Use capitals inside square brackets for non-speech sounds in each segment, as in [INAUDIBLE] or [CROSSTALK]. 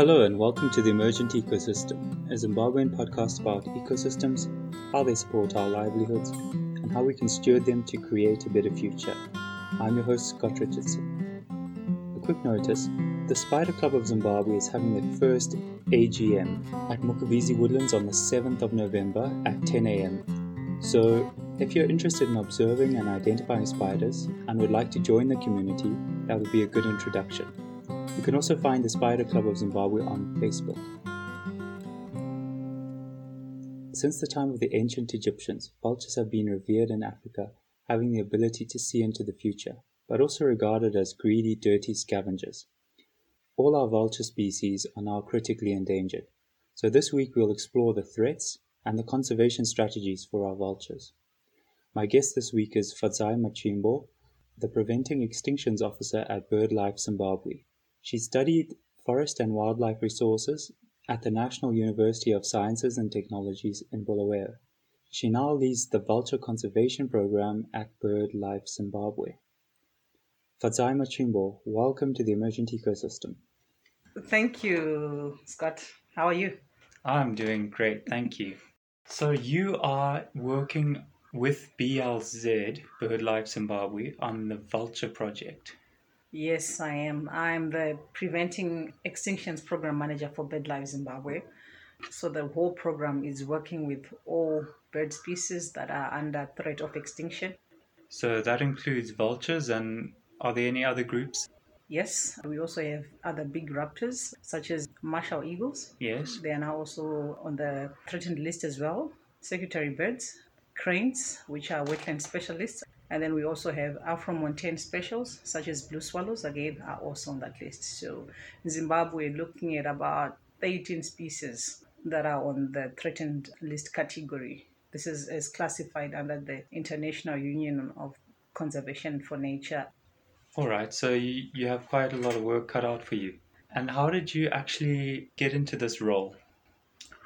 Hello and welcome to the Emergent Ecosystem, a Zimbabwean podcast about ecosystems, how they support our livelihoods, and how we can steward them to create a better future. I'm your host, Scott Richardson. A quick notice the Spider Club of Zimbabwe is having their first AGM at Mukuvisi Woodlands on the 7th of November at 10 am. So, if you're interested in observing and identifying spiders and would like to join the community, that would be a good introduction. You can also find the Spider Club of Zimbabwe on Facebook. Since the time of the ancient Egyptians, vultures have been revered in Africa, having the ability to see into the future, but also regarded as greedy, dirty scavengers. All our vulture species are now critically endangered, so this week we'll explore the threats and the conservation strategies for our vultures. My guest this week is Fadzai Matsvimbo, the Preventing Extinctions Officer at BirdLife Zimbabwe. She studied forest and wildlife resources at the National University of Sciences and Technologies in Bulawayo. She now leads the Vulture Conservation Program at BirdLife Zimbabwe. Fadzai Matsvimbo, welcome to the Emergent Ecosystem. Thank you, Scott. How are you? I'm doing great, thank you. So, you are working with BLZ, BirdLife Zimbabwe, on the Vulture Project. Yes, I am. I'm the Preventing Extinctions Program Manager for BirdLife Zimbabwe. So the whole program is working with all bird species that are under threat of extinction. So that includes vultures, and are there any other groups? Yes, we also have other big raptors such as martial eagles. Yes. They are now also on the threatened list as well. Secretary birds, cranes, which are wetland specialists, and then we also have Afro-Montane specials, such as blue swallows, again, are also on that list. So in Zimbabwe, looking at about 13 species that are on the threatened list category. This is, is classified under the International Union of Conservation for Nature. All right, so you, you have quite a lot of work cut out for you. And how did you actually get into this role?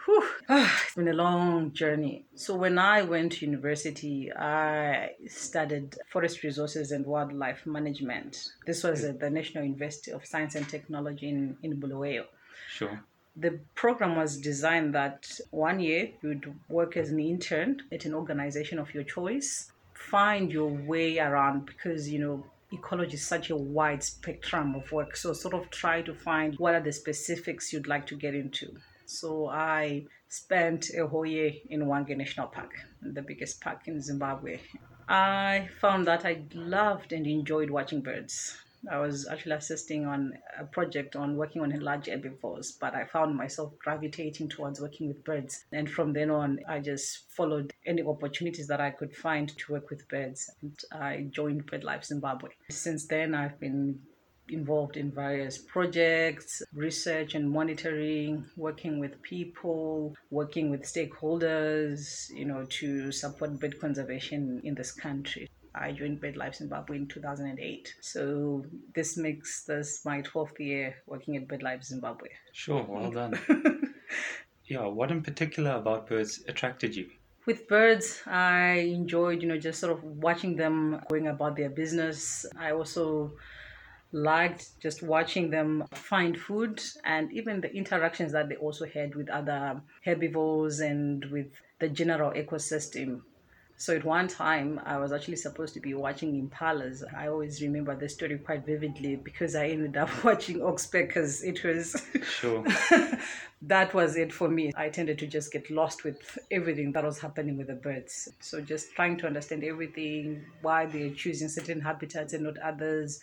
Whew. Ah, it's been a long journey. So when I went to university, I studied forest resources and wildlife management. This was at the National University of Science and Technology in, in Bulawayo. Sure. The program was designed that one year you would work as an intern at an organization of your choice, find your way around because, you know, ecology is such a wide spectrum of work. So sort of try to find what are the specifics you'd like to get into. So I spent a whole year in Hwange National Park, the biggest park in Zimbabwe. I found that I loved and enjoyed watching birds. I was actually assisting on a project on working on large herbivores, but I found myself gravitating towards working with birds. And from then on, I just followed any opportunities that I could find to work with birds. And I joined BirdLife Zimbabwe. Since then, I've been involved in various projects, research and monitoring, working with people, working with stakeholders, you know, to support bird conservation in this country. I joined BirdLife Zimbabwe in 2008. So this makes this my 12th year working at BirdLife Zimbabwe. Sure, well done. [LAUGHS] yeah, what in particular about birds attracted you? With birds, I enjoyed, you know, just sort of watching them going about their business. I also liked just watching them find food and even the interactions that they also had with other herbivores and with the general ecosystem. So at one time, I was actually supposed to be watching impalas. I always remember the story quite vividly because I ended up [LAUGHS] watching oxpeckers. It was sure [LAUGHS] that was it for me. I tended to just get lost with everything that was happening with the birds. So just trying to understand everything, why they're choosing certain habitats and not others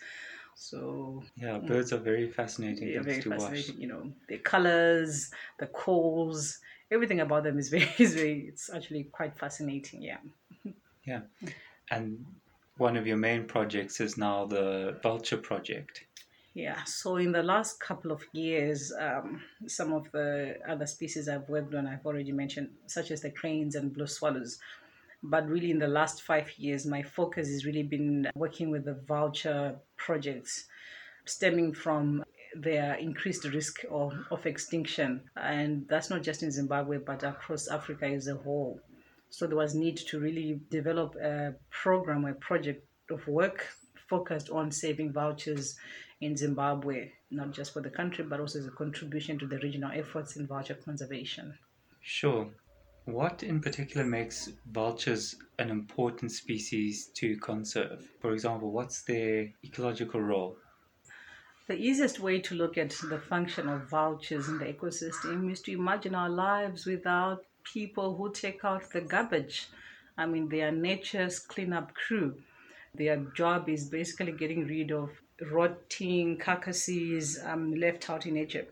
so yeah, birds are very fascinating yeah, very to fascinating. watch. You know, the colors, the calls, everything about them is very, [LAUGHS] is very. It's actually quite fascinating. Yeah. Yeah, [LAUGHS] and one of your main projects is now the Vulture Project. Yeah, so in the last couple of years, um, some of the other species I've worked on, I've already mentioned, such as the cranes and blue swallows, but really, in the last five years, my focus has really been working with the vulture projects stemming from their increased risk of, of extinction. And that's not just in Zimbabwe, but across Africa as a whole. So there was need to really develop a program, a project of work focused on saving vultures in Zimbabwe. not just for the country, but also as a contribution to the regional efforts in vulture conservation. Sure. What in particular makes vultures an important species to conserve? For example, what's their ecological role? The easiest way to look at the function of vultures in the ecosystem is to imagine our lives without people who take out the garbage. I mean, they are nature's cleanup crew. Their job is basically getting rid of rotting carcasses um, left out in nature.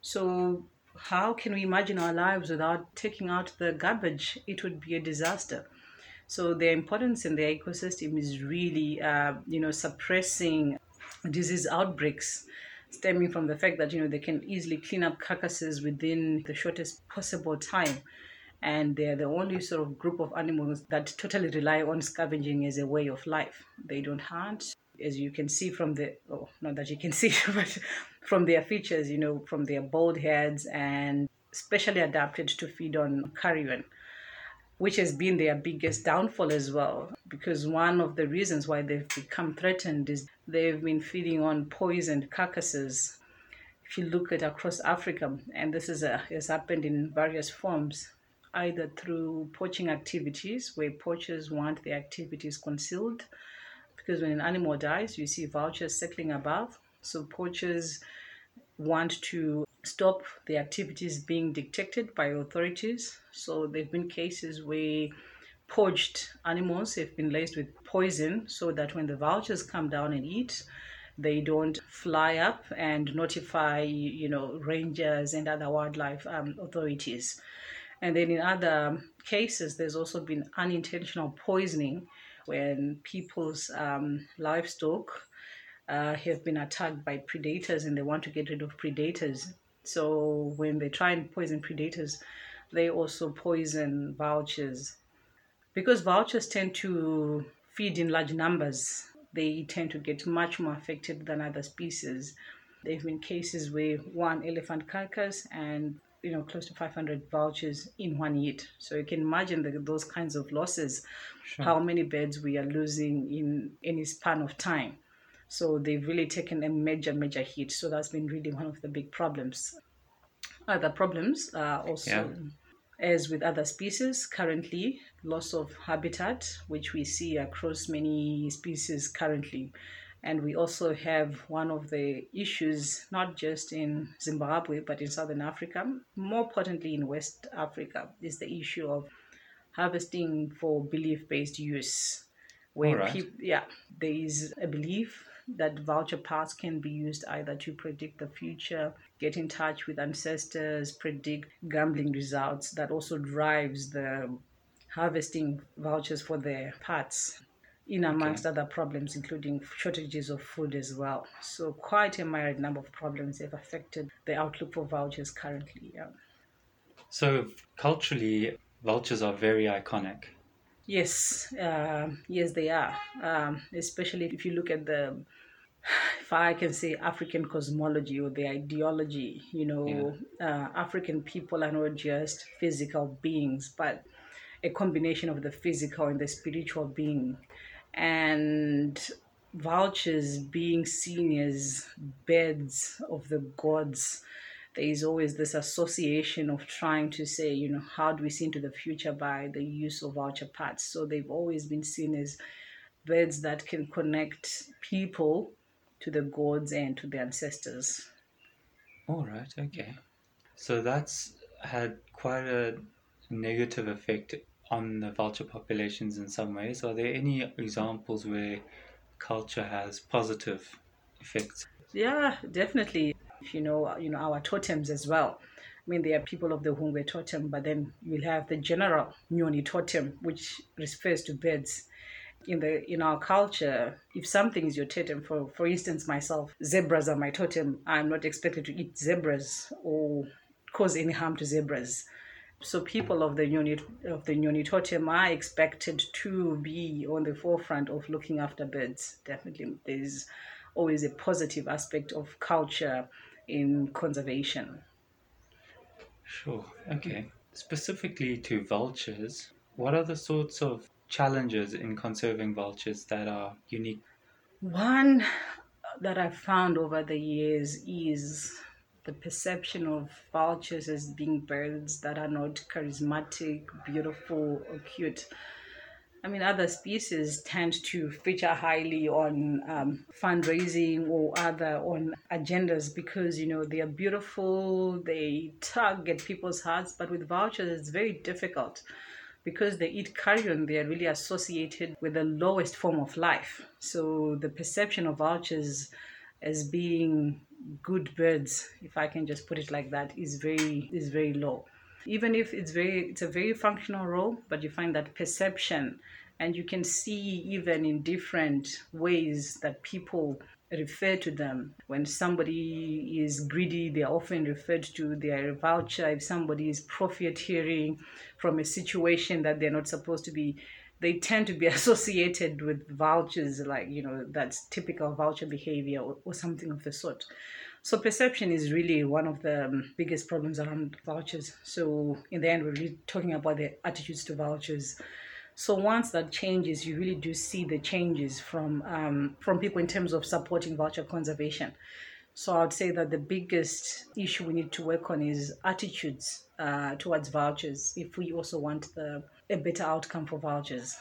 So, how can we imagine our lives without taking out the garbage? It would be a disaster. So, their importance in the ecosystem is really, uh, you know, suppressing disease outbreaks stemming from the fact that you know they can easily clean up carcasses within the shortest possible time and they're the only sort of group of animals that totally rely on scavenging as a way of life they don't hunt as you can see from the oh not that you can [LAUGHS] see but from their features you know from their bald heads and specially adapted to feed on carrion which has been their biggest downfall as well. Because one of the reasons why they've become threatened is they've been feeding on poisoned carcasses. If you look at across africa and this is a, has happened in various forms either through poaching activities where poachers want their activities concealed because when an animal dies, you see vultures circling above. So poachers want to stop the activities being detected by authorities. So there have been cases where poached animals have been laced with poison so that when the vultures come down and eat, they don't fly up and notify you know rangers and other wildlife um, authorities and then in other cases there's also been unintentional poisoning when people's um, livestock uh, have been attacked by predators and they want to get rid of predators. So when they try and poison predators, they also poison vultures. Because vultures tend to feed in large numbers, they tend to get much more affected than other species. There have been cases where one elephant carcass and you know close to 500 vultures in one hit so you can imagine the, those kinds of losses sure. how many birds we are losing in any span of time. So they've really taken a major major hit. So that's been really one of the big problems. Other problems are also yeah. as with other species currently loss of habitat which we see across many species currently and we also have one of the issues, not just in Zimbabwe, but in Southern Africa, more importantly in West Africa, is the issue of harvesting for belief based use. Where right. people, yeah, there is a belief that vulture parts can be used either to predict the future, get in touch with ancestors, predict gambling results. That also drives the harvesting vultures for their parts in amongst okay. other problems, including shortages of food as well. So, quite a myriad number of problems have affected the outlook for vultures currently. Yeah. So, culturally, vultures are very iconic. Yes, uh, yes, they are. Um, especially if you look at the, if I can say African cosmology or the ideology, you know, yeah. uh, African people are not just physical beings, but a combination of the physical and the spiritual being and vultures being seen as beds of the gods. There is always this association of trying to say you know how do we see into the future by the use of vulture parts? So they've always been seen as beds that can connect people to the gods and to the ancestors. All right okay. So that's had quite a negative effect on the vulture populations in some ways. Are there any examples where culture has positive effects? Yeah, definitely. You know, you know our totems as well. I mean, there are people of the Hungwe totem, but then you'll have the general Nyoni totem, which refers to birds. In the in our culture, if something is your totem, for for instance, myself, zebras are my totem. I'm not expected to eat zebras or cause any harm to zebras. So people of the unit of the Nyoni totem are expected to be on the forefront of looking after birds. Definitely, there's always a positive aspect of culture in conservation. Sure. Okay. Specifically to vultures, what are the sorts of challenges in conserving vultures that are unique? One that I've found over the years is the perception of vultures as being birds that are not charismatic, beautiful, or cute. I mean, other species tend to feature highly on um, fundraising or other on agendas because you know they are beautiful, they tug at people's hearts. But with vultures, it's very difficult because they eat carrion. They are really associated with the lowest form of life. So the perception of vultures as being good birds, if I can just put it like that, is very is very low. Even if it's very it's a very functional role but you find that perception and you can see even in different ways that people refer to them. When somebody is greedy they're often referred to their vulture if somebody is profiteering from a situation that they're not supposed to be they tend to be [LAUGHS] associated with vultures like you know that's typical vulture behavior or, or something of the sort so perception is really one of the um, biggest problems around vultures. So in the end, we're really talking about the attitudes to vultures. So once that changes, you really do see the changes from um, from people in terms of supporting vulture conservation. So I'd say that the biggest issue we need to work on is attitudes uh, towards vultures if we also want the, a better outcome for vultures.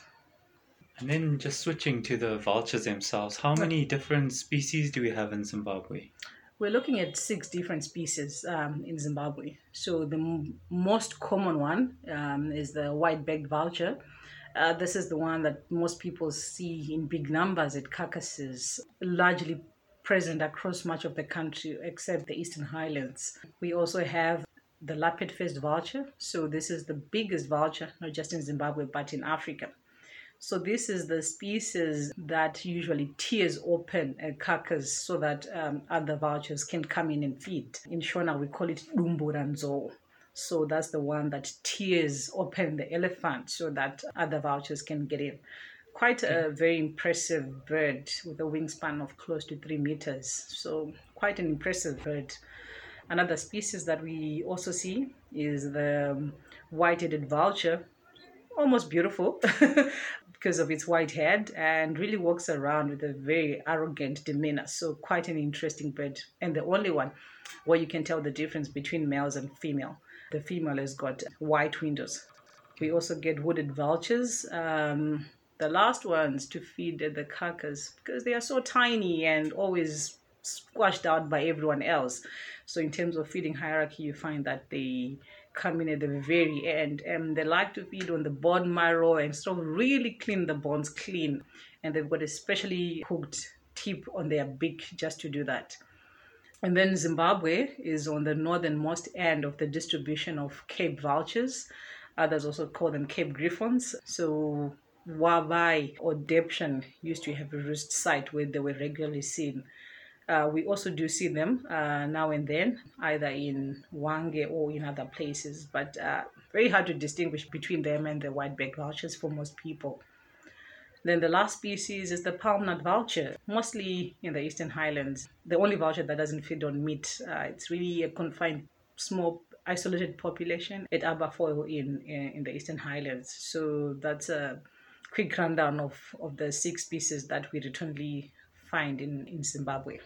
And then just switching to the vultures themselves, how many different species do we have in Zimbabwe? we're looking at six different species um, in Zimbabwe. So the m- most common one um, is the white-backed vulture. Uh, this is the one that most people see in big numbers at carcasses, largely present across much of the country except the Eastern Highlands. We also have the lappet-faced vulture. So this is the biggest vulture, not just in Zimbabwe, but in Africa. So this is the species that usually tears open a carcass so that um, other vultures can come in and feed. In Shona, we call it dumburanzo. So that's the one that tears open the elephant so that other vultures can get in. Quite a very impressive bird with a wingspan of close to three meters. So quite an impressive bird. Another species that we also see is the um, white-headed vulture, almost beautiful, [LAUGHS] because of its white head and really walks around with a very arrogant demeanor. So, quite an interesting bird, and the only one where you can tell the difference between males and female. The female has got white windows. We also get hooded vultures. Um, the last ones to feed the carcass because they are so tiny and always squashed out by everyone else. So, in terms of feeding hierarchy, you find that they come in at the very end. And they like to feed on the bone marrow and of really clean the bones clean. And they've got a specially hooked tip on their beak just to do that. And then zimbabwe is on the northernmost end of the distribution of cape vultures others also call them cape griffons. So wabai or debshan used to have a roost site where they were regularly seen uh, we also do see them uh, now and then, either in Hwange or in other places, but uh, very hard to distinguish between them and the white-backed vultures for most people. Then the last species is the palm nut vulture, mostly in the Eastern Highlands. The only vulture that doesn't feed on meat. Uh, it's really a confined, small, isolated population at Aberfoyle in, in, in the Eastern Highlands. So that's a quick rundown of, of the six species that we routinely find in, in Zimbabwe.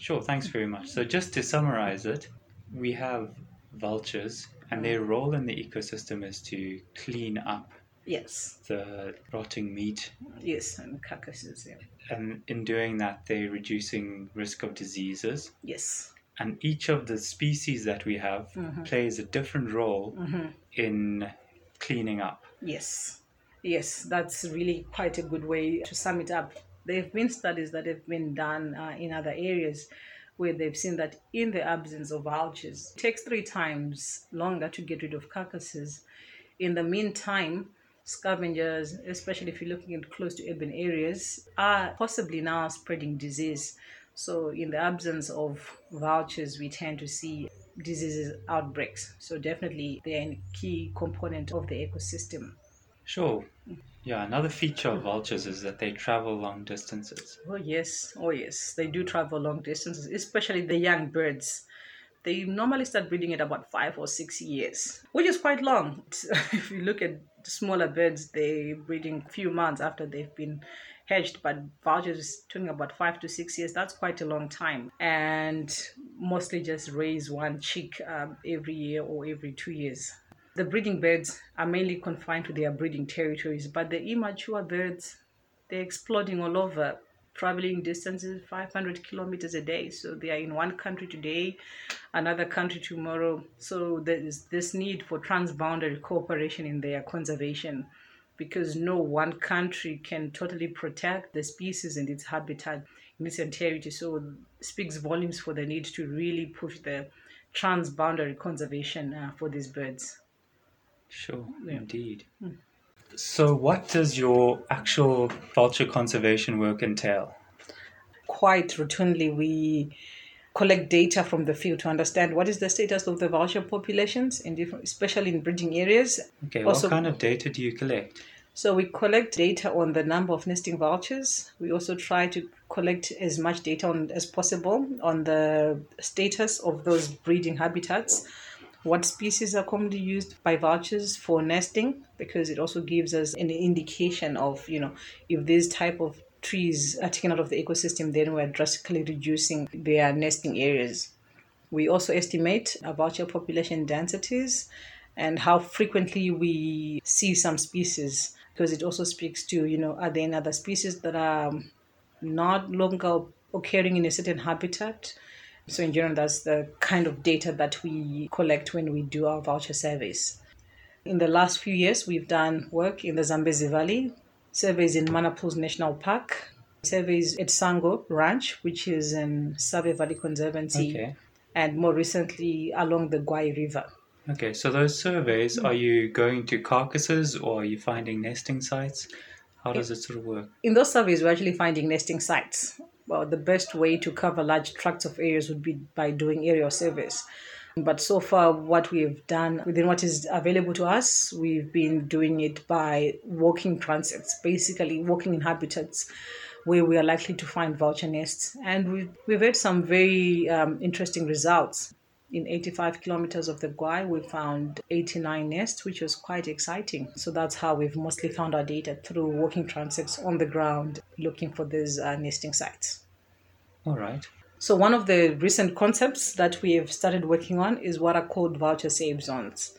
Sure, thanks very much. So, just to summarize it, we have vultures, and their role in the ecosystem is to clean up yes the rotting meat. Yes, and carcasses. Yeah. And in doing that, they're reducing risk of diseases. Yes. And each of the species that we have mm-hmm. plays a different role mm-hmm. in cleaning up. Yes. Yes, that's really quite a good way to sum it up. There have been studies that have been done uh, in other areas where they've seen that in the absence of vultures, it takes three times longer to get rid of carcasses. In the meantime, scavengers, especially if you're looking at close to urban areas, are possibly now spreading disease. So, in the absence of vultures, we tend to see diseases outbreaks. So, definitely, they're a key component of the ecosystem. Sure. Yeah, another feature of vultures is that they travel long distances. Oh, yes. Oh, yes. They do travel long distances, especially the young birds. They normally start breeding at about five or six years, which is quite long. [LAUGHS] if you look at smaller birds, they breeding few months after they've been hatched, but vultures is talking about five to six years. That's quite a long time. And mostly just raise one chick um, every year or every two years. The breeding birds are mainly confined to their breeding territories, but the immature birds, they're exploding all over, traveling distances 500 kilometers a day. So they are in one country today, another country tomorrow. So there is this need for transboundary cooperation in their conservation because no one country can totally protect the species and its habitat in its entirety. So speaks volumes for the need to really push the transboundary conservation uh, for these birds. Sure, oh, Yeah. indeed. Hmm. So, what does your actual vulture conservation work entail? Quite routinely, we collect data from the field to understand what is the status of the vulture populations, in different, especially in breeding areas. Okay, Also- what kind of data do you collect? So we collect data on the number of nesting vultures. We also try to collect as much data on, as possible on the status of those breeding habitats. What species are commonly used by vultures for nesting? Because it also gives us an indication of, you know, if these type of trees are taken out of the ecosystem, then we're drastically reducing their nesting areas. We also estimate vulture population densities and how frequently we see some species because it also speaks to, you know, are there any other species that are not longer occurring in a certain habitat? So, in general, that's the kind of data that we collect when we do our vulture surveys. In the last few years, we've done work in the Zambezi Valley, surveys in Mana Pools National Park, surveys at Sango Ranch, which is in Save Valley Conservancy, Okay. and more recently along the Gwayi River. Okay, so those surveys, are you going to carcasses or are you finding nesting sites? How does it sort of work? In those surveys, we're actually finding nesting sites. Well, the best way to cover large tracts of areas would be by doing aerial surveys. But so far, what we've done within what is available to us, we've been doing it by walking transects, basically walking in habitats where we are likely to find vulture nests. And we've, we've had some very um, interesting results. In 85 kilometers of the Gwayi, we found 89 nests, which was quite exciting. So that's how we've mostly found our data through walking transects on the ground, looking for these uh, nesting sites. All right. So one of the recent concepts that we have started working on is what are called vulture safe zones.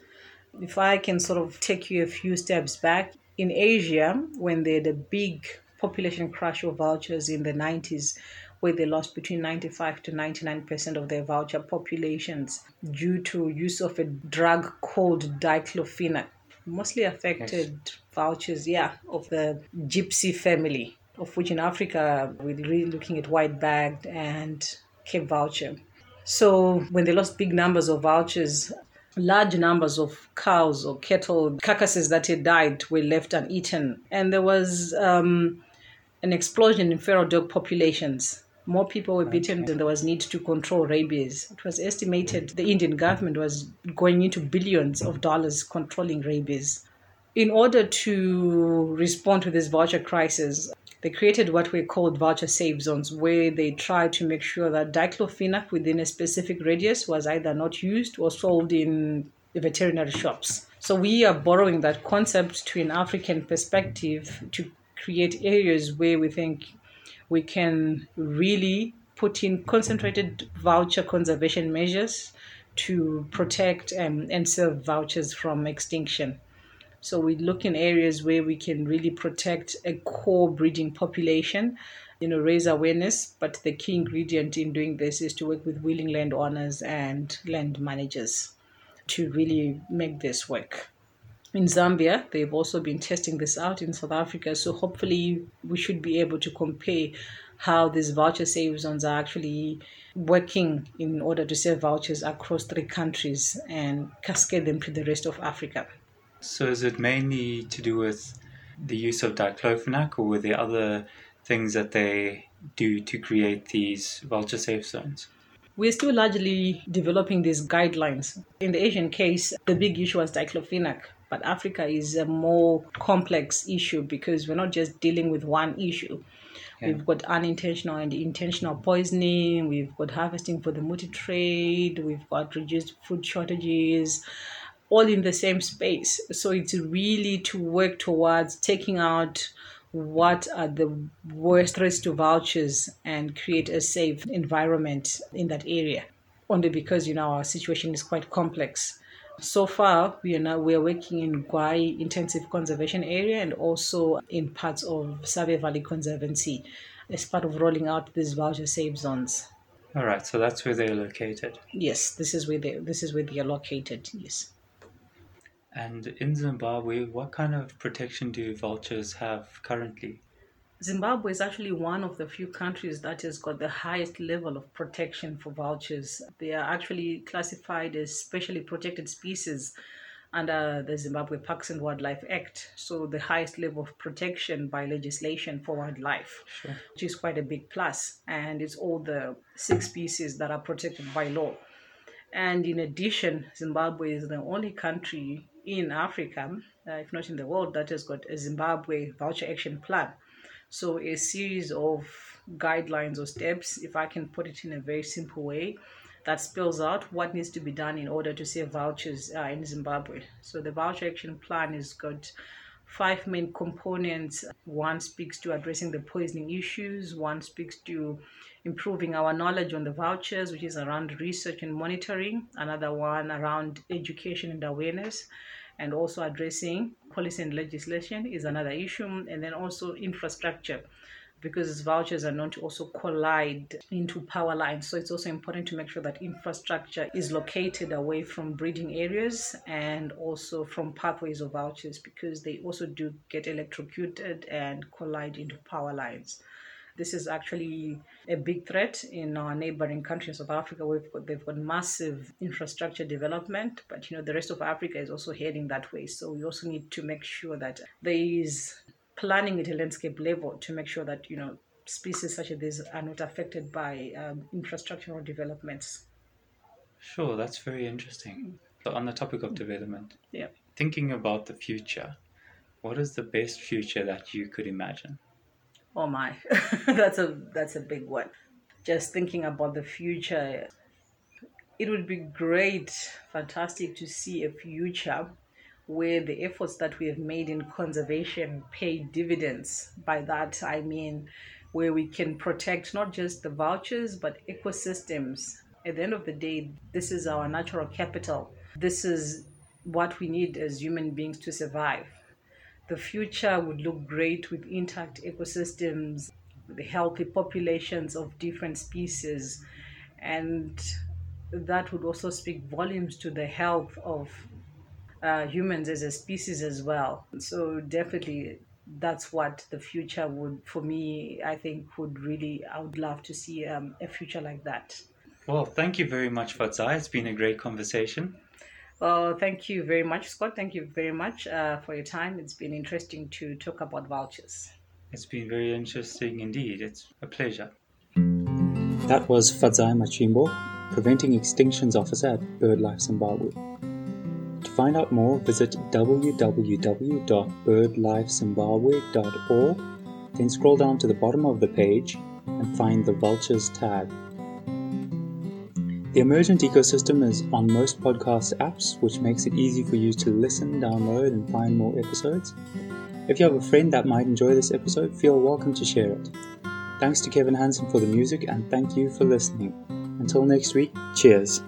If I can sort of take you a few steps back, in Asia, when they had a big population crash of vultures in the 90s, where they lost between 95 to 99% of their vulture populations due to use of a drug called diclofenac, mostly affected vultures, yeah, of the Gyps family, of which in Africa we're really looking at white backed and Cape vulture. So when they lost big numbers of vultures, large numbers of cows or cattle carcasses that had died were left uneaten, and there was um, an explosion in feral dog populations. More people were bitten than there was need to control rabies. It was estimated the Indian government was going into billions of dollars controlling rabies. In order to respond to this vulture crisis, they created what we called vulture safe zones, where they tried to make sure that diclofenac within a specific radius was either not used or sold in veterinary shops. So we are borrowing that concept to an African perspective to create areas where we think we can really put in concentrated vulture conservation measures to protect um, and save vultures from extinction. So we look in areas where we can really protect a core breeding population, you know, raise awareness. But the key ingredient in doing this is to work with willing landowners and land managers to really make this work. In Zambia, they've also been testing this out in South Africa. So hopefully we should be able to compare how these vulture save zones are actually working in order to save vultures across three countries and cascade them to the rest of Africa. So is it mainly to do with the use of diclofenac or were there other things that they do to create these vulture safe zones? We're still largely developing these guidelines. In the Asian case, the big issue was diclofenac, but Africa is a more complex issue because we're not just dealing with one issue. We've got unintentional and intentional poisoning, we've got harvesting for the muti trade, we've got reduced food shortages, all in the same space. So it's really to work towards taking out what are the worst threats to vultures and create a safe environment in that area. Only because you know our situation is quite complex. So far, we are now we are working in Gwayi Intensive Conservation Area and also in parts of Save Valley Conservancy as part of rolling out these vulture safe zones. All right, so that's where they're located. Yes, this is where they this is where they are located. Yes. And in Zimbabwe, what kind of protection do vultures have currently? Zimbabwe is actually one of the few countries that has got the highest level of protection for vultures. They are actually classified as specially protected species under the Zimbabwe Parks and Wildlife Act. So, the highest level of protection by legislation for wildlife, Sure. which is quite a big plus. And it's all the six species that are protected by law. And in addition, Zimbabwe is the only country in Africa, uh, if not in the world, that has got a Zimbabwe Vulture Action Plan. So, a series of guidelines or steps, if I can put it in a very simple way, that spells out what needs to be done in order to save vultures uh, in Zimbabwe. So, the Vulture Action Plan has got five main components. One speaks to addressing the poisoning issues, one speaks to improving our knowledge on the vultures, which is around research and monitoring, another one around education and awareness, and also addressing policy and legislation is another issue, and then also infrastructure. Because vultures are known to also collide into power lines. So it's also important to make sure that infrastructure is located away from breeding areas and also from pathways of vultures because they also do get electrocuted and collide into power lines. This is actually a big threat in our neighboring countries of Africa. We've got, they've got massive infrastructure development, but you know the rest of Africa is also heading that way. So we also need to make sure that there is planning at a landscape level to make sure that you know species such as these are not affected by um, infrastructural developments. Sure, that's very interesting. So on the topic of development, Yeah. thinking about the future, what is the best future that you could imagine? Oh my, [LAUGHS] that's a that's a big one. Just thinking about the future, it would be great, fantastic to see a future where the efforts that we have made in conservation pay dividends. By that I mean where we can protect not just the vultures but ecosystems. At the end of the day, this is our natural capital. This is what we need as human beings to survive the future would look great with intact ecosystems, the healthy populations of different species, and that would also speak volumes to the health of uh, humans as a species as well. So definitely, that's what the future would, for me, I think would really. I would love to see um, a future like that. Well, thank you very much, Fadzai. It's been a great conversation. Well, thank you very much, Scott. Thank you very much uh, for your time. It's been interesting to talk about vultures. It's been very interesting indeed. It's a pleasure. That was Fadzai Matsvimbo, Preventing Extinctions Officer at BirdLife Zimbabwe. To find out more, visit www.birdlifezimbabwe.org, then scroll down to the bottom of the page and find the Vultures tab. The Emergent Ecosystem is on most podcast apps, which makes it easy for you to listen, download, and find more episodes. If you have a friend that might enjoy this episode, feel welcome to share it. Thanks to Kevin Hansen for the music, and thank you for listening. Until next week, cheers.